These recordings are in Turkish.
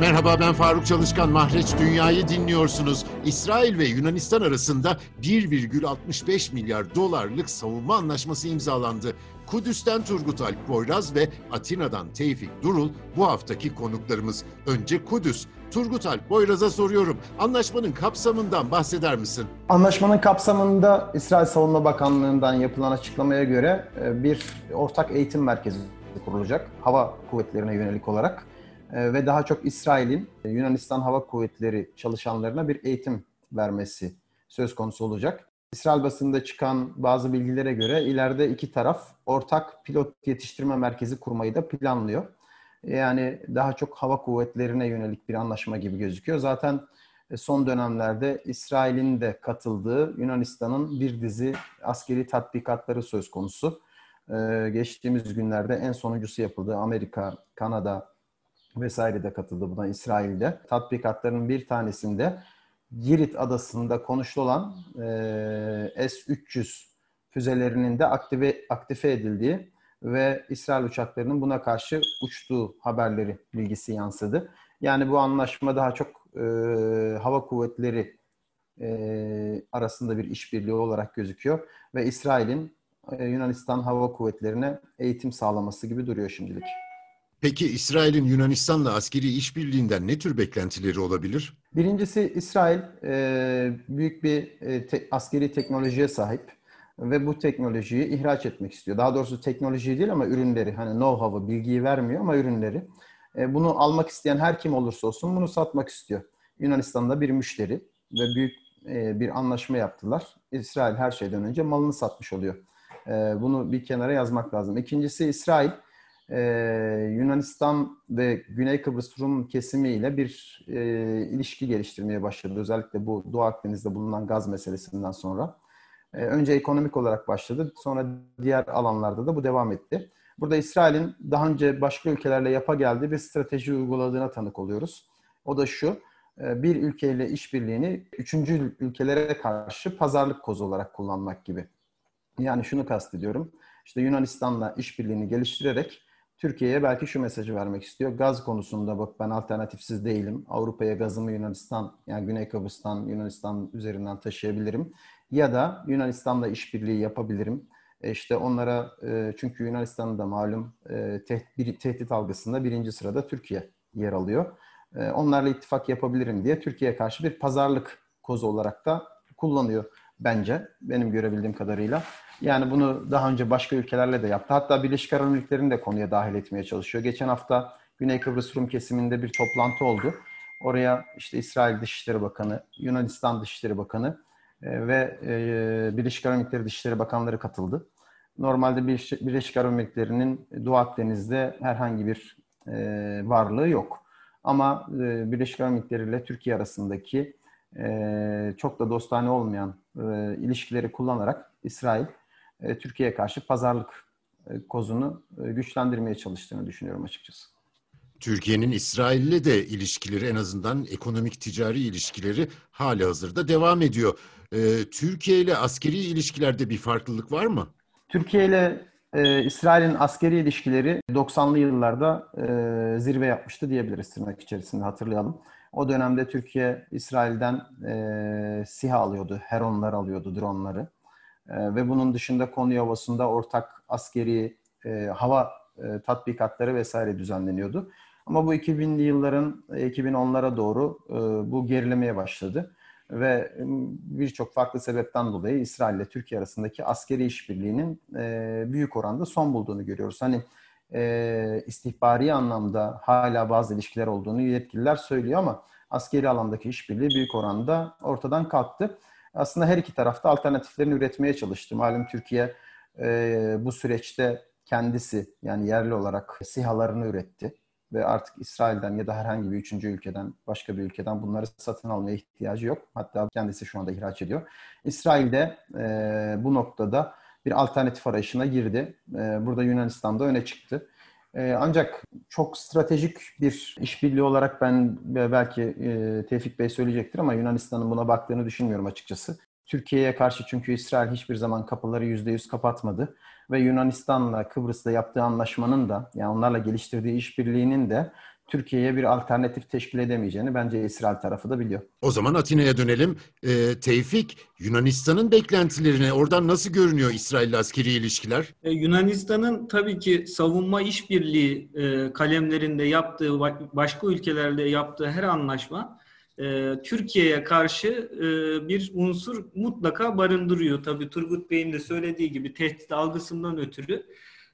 Merhaba ben Faruk Çalışkan. Mahreç Dünya'yı dinliyorsunuz. İsrail ve Yunanistan arasında 1,65 milyar dolarlık savunma anlaşması imzalandı. Kudüs'ten Turgut Alp Boyraz ve Atina'dan Tevfik Durul bu haftaki konuklarımız. Önce Kudüs. Turgut Alp Boyraz'a soruyorum. Anlaşmanın kapsamından bahseder misin? Anlaşmanın kapsamında İsrail Savunma Bakanlığı'ndan yapılan açıklamaya göre e, bir ortak eğitim merkezi kurulacak. Hava kuvvetlerine yönelik olarak. Ee, ve daha çok İsrail'in e, Yunanistan Hava Kuvvetleri çalışanlarına bir eğitim vermesi söz konusu olacak. İsrail basında çıkan bazı bilgilere göre ileride iki taraf ortak pilot yetiştirme merkezi kurmayı da planlıyor. Yani daha çok hava kuvvetlerine yönelik bir anlaşma gibi gözüküyor. Zaten e, son dönemlerde İsrail'in de katıldığı Yunanistan'ın bir dizi askeri tatbikatları söz konusu. Ee, geçtiğimiz günlerde en sonuncusu yapıldı. Amerika, Kanada, vesaire de katıldı buna İsrail'de. Tatbikatların bir tanesinde Girit adasında konuşulan e, S-300 füzelerinin de aktive, aktife edildiği ve İsrail uçaklarının buna karşı uçtuğu haberleri bilgisi yansıdı. Yani bu anlaşma daha çok e, hava kuvvetleri e, arasında bir işbirliği olarak gözüküyor ve İsrail'in e, Yunanistan Hava Kuvvetleri'ne eğitim sağlaması gibi duruyor şimdilik. Peki İsrail'in Yunanistan'la askeri işbirliğinden ne tür beklentileri olabilir? Birincisi İsrail e, büyük bir e, askeri teknolojiye sahip ve bu teknolojiyi ihraç etmek istiyor. Daha doğrusu teknoloji değil ama ürünleri, hani know-how'ı, bilgiyi vermiyor ama ürünleri. E, bunu almak isteyen her kim olursa olsun bunu satmak istiyor. Yunanistan'da bir müşteri ve büyük bir anlaşma yaptılar. İsrail her şeyden önce malını satmış oluyor. Bunu bir kenara yazmak lazım. İkincisi İsrail e, Yunanistan ve Güney Kıbrıs Rum kesimiyle bir e, ilişki geliştirmeye başladı. Özellikle bu Doğu Akdeniz'de bulunan gaz meselesinden sonra. E, önce ekonomik olarak başladı. Sonra diğer alanlarda da bu devam etti. Burada İsrail'in daha önce başka ülkelerle yapa geldiği bir strateji uyguladığına tanık oluyoruz. O da şu, e, bir ülkeyle işbirliğini üçüncü ülkelere karşı pazarlık kozu olarak kullanmak gibi. Yani şunu kastediyorum. İşte Yunanistan'la işbirliğini geliştirerek Türkiye'ye belki şu mesajı vermek istiyor. Gaz konusunda bak ben alternatifsiz değilim. Avrupa'ya gazımı Yunanistan yani Güney Kıbrıs'tan Yunanistan üzerinden taşıyabilirim. Ya da Yunanistan'la işbirliği yapabilirim. E işte onlara e, çünkü Yunanistan'ın da malum e, tehdit, algısında birinci sırada Türkiye yer alıyor. Onlarla ittifak yapabilirim diye Türkiye'ye karşı bir pazarlık kozu olarak da kullanıyor bence benim görebildiğim kadarıyla. Yani bunu daha önce başka ülkelerle de yaptı. Hatta Birleşik Arap Emirlikleri'ni de konuya dahil etmeye çalışıyor. Geçen hafta Güney Kıbrıs Rum kesiminde bir toplantı oldu. Oraya işte İsrail Dışişleri Bakanı, Yunanistan Dışişleri Bakanı e, ve e, Birleşik Arap Emirlikleri Dışişleri Bakanları katıldı. Normalde Birleşik Arap Emirlikleri'nin Doğu Akdeniz'de herhangi bir e, varlığı yok. Ama Birleşik Arap Emirlikleri ile Türkiye arasındaki çok da dostane olmayan ilişkileri kullanarak İsrail e, Türkiye'ye karşı pazarlık e, kozunu e, güçlendirmeye çalıştığını düşünüyorum açıkçası. Türkiye'nin İsrail'le de ilişkileri en azından ekonomik ticari ilişkileri hali hazırda devam ediyor. Türkiye ile askeri ilişkilerde bir farklılık var mı? Türkiye ile e, İsrail'in askeri ilişkileri 90'lı yıllarda e, zirve yapmıştı diyebiliriz tırnak içerisinde hatırlayalım. O dönemde Türkiye İsrail'den e, SİHA alıyordu, Heronlar alıyordu, dronları. Ee, ve bunun dışında Konya Ovası'nda ortak askeri e, hava e, tatbikatları vesaire düzenleniyordu. Ama bu 2000'li yılların 2010'lara doğru e, bu gerilemeye başladı ve birçok farklı sebepten dolayı İsrail ile Türkiye arasındaki askeri işbirliğinin e, büyük oranda son bulduğunu görüyoruz. Hani e, istihbari anlamda hala bazı ilişkiler olduğunu yetkililer söylüyor ama askeri alandaki işbirliği büyük oranda ortadan kalktı aslında her iki tarafta alternatiflerini üretmeye çalıştı. Malum Türkiye e, bu süreçte kendisi yani yerli olarak sihalarını üretti ve artık İsrail'den ya da herhangi bir üçüncü ülkeden, başka bir ülkeden bunları satın almaya ihtiyacı yok. Hatta kendisi şu anda ihraç ediyor. İsrail de e, bu noktada bir alternatif arayışına girdi. E, burada Yunanistan'da öne çıktı. Ee, ancak çok stratejik bir işbirliği olarak ben belki e, Tevfik Bey söyleyecektir ama Yunanistan'ın buna baktığını düşünmüyorum açıkçası. Türkiye'ye karşı çünkü İsrail hiçbir zaman kapıları yüzde yüz kapatmadı ve Yunanistan'la Kıbrıs'ta yaptığı anlaşmanın da yani onlarla geliştirdiği işbirliğinin de Türkiye'ye bir alternatif teşkil edemeyeceğini bence İsrail tarafı da biliyor. O zaman Atina'ya dönelim. Ee, Tevfik, Yunanistan'ın beklentilerine oradan nasıl görünüyor İsrail askeri ilişkiler? Ee, Yunanistan'ın tabii ki savunma işbirliği e, kalemlerinde yaptığı, başka ülkelerle yaptığı her anlaşma e, Türkiye'ye karşı e, bir unsur mutlaka barındırıyor. Tabii Turgut Bey'in de söylediği gibi tehdit algısından ötürü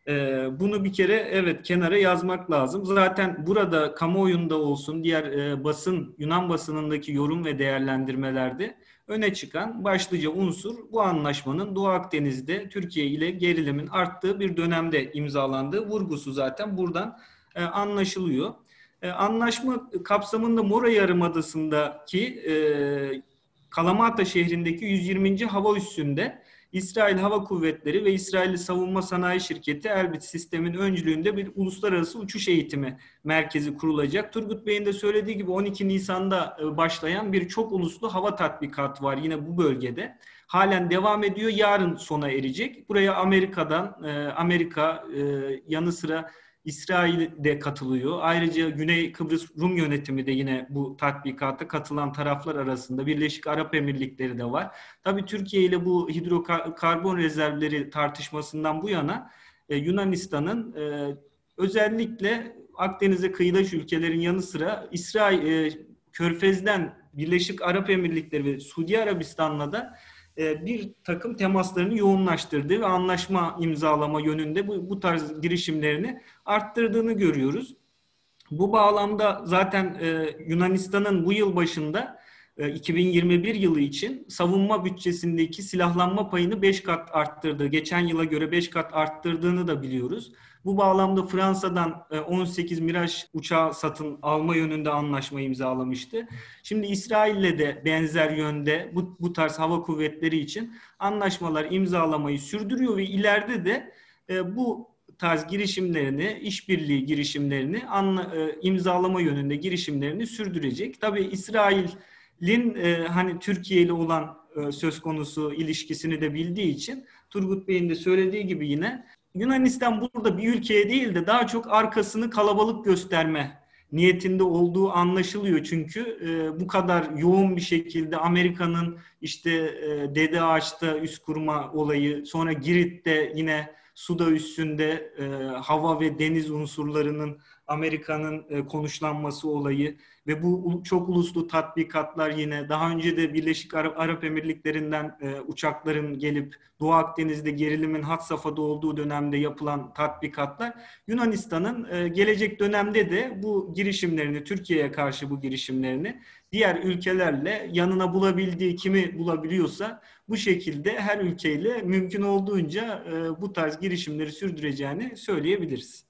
ee, bunu bir kere evet kenara yazmak lazım. Zaten burada kamuoyunda olsun diğer e, basın Yunan basınındaki yorum ve değerlendirmelerde öne çıkan başlıca unsur bu anlaşmanın Doğu Akdeniz'de Türkiye ile gerilimin arttığı bir dönemde imzalandığı vurgusu zaten buradan e, anlaşılıyor. E, anlaşma kapsamında Mora Yarımadası'ndaki Kalamata şehrindeki 120. hava üssünde İsrail Hava Kuvvetleri ve İsrail Savunma Sanayi Şirketi Elbit Sistem'in öncülüğünde bir uluslararası uçuş eğitimi merkezi kurulacak. Turgut Bey'in de söylediği gibi 12 Nisan'da e, başlayan bir çok uluslu hava tatbikatı var yine bu bölgede. Halen devam ediyor. Yarın sona erecek. Buraya Amerika'dan, e, Amerika e, yanı sıra İsrail de katılıyor. Ayrıca Güney Kıbrıs Rum yönetimi de yine bu tatbikata katılan taraflar arasında. Birleşik Arap Emirlikleri de var. Tabii Türkiye ile bu hidrokarbon rezervleri tartışmasından bu yana e, Yunanistan'ın e, özellikle Akdeniz'e kıyıdaş ülkelerin yanı sıra İsrail e, Körfez'den Birleşik Arap Emirlikleri ve Suudi Arabistan'la da bir takım temaslarını yoğunlaştırdığı ve anlaşma imzalama yönünde bu, bu tarz girişimlerini arttırdığını görüyoruz. Bu bağlamda zaten e, Yunanistan'ın bu yıl başında 2021 e, yılı için savunma bütçesindeki silahlanma payını 5 kat arttırdı. Geçen yıla göre 5 kat arttırdığını da biliyoruz. Bu bağlamda Fransa'dan 18 e, Mirage uçağı satın alma yönünde anlaşma imzalamıştı. Şimdi İsrail'le de benzer yönde bu, bu tarz hava kuvvetleri için anlaşmalar imzalamayı sürdürüyor ve ileride de e, bu tarz girişimlerini, işbirliği girişimlerini anla, e, imzalama yönünde girişimlerini sürdürecek. Tabii İsrail'in e, hani Türkiye ile olan e, söz konusu ilişkisini de bildiği için Turgut Bey'in de söylediği gibi yine Yunanistan burada bir ülkeye değil de daha çok arkasını kalabalık gösterme niyetinde olduğu anlaşılıyor. Çünkü e, bu kadar yoğun bir şekilde Amerika'nın işte e, Dede Ağaç'ta üst kurma olayı sonra Girit'te yine suda üstünde e, hava ve deniz unsurlarının Amerika'nın e, konuşlanması olayı ve bu çok uluslu tatbikatlar yine daha önce de Birleşik Arap, Emirlikleri'nden e, uçakların gelip Doğu Akdeniz'de gerilimin hat safhada olduğu dönemde yapılan tatbikatlar Yunanistan'ın e, gelecek dönemde de bu girişimlerini Türkiye'ye karşı bu girişimlerini diğer ülkelerle yanına bulabildiği kimi bulabiliyorsa bu şekilde her ülkeyle mümkün olduğunca bu tarz girişimleri sürdüreceğini söyleyebiliriz.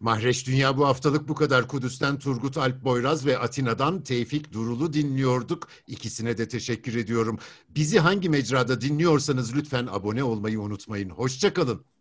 Mahreç Dünya bu haftalık bu kadar. Kudüs'ten Turgut Alp Boyraz ve Atina'dan Tevfik Durul'u dinliyorduk. İkisine de teşekkür ediyorum. Bizi hangi mecrada dinliyorsanız lütfen abone olmayı unutmayın. Hoşçakalın.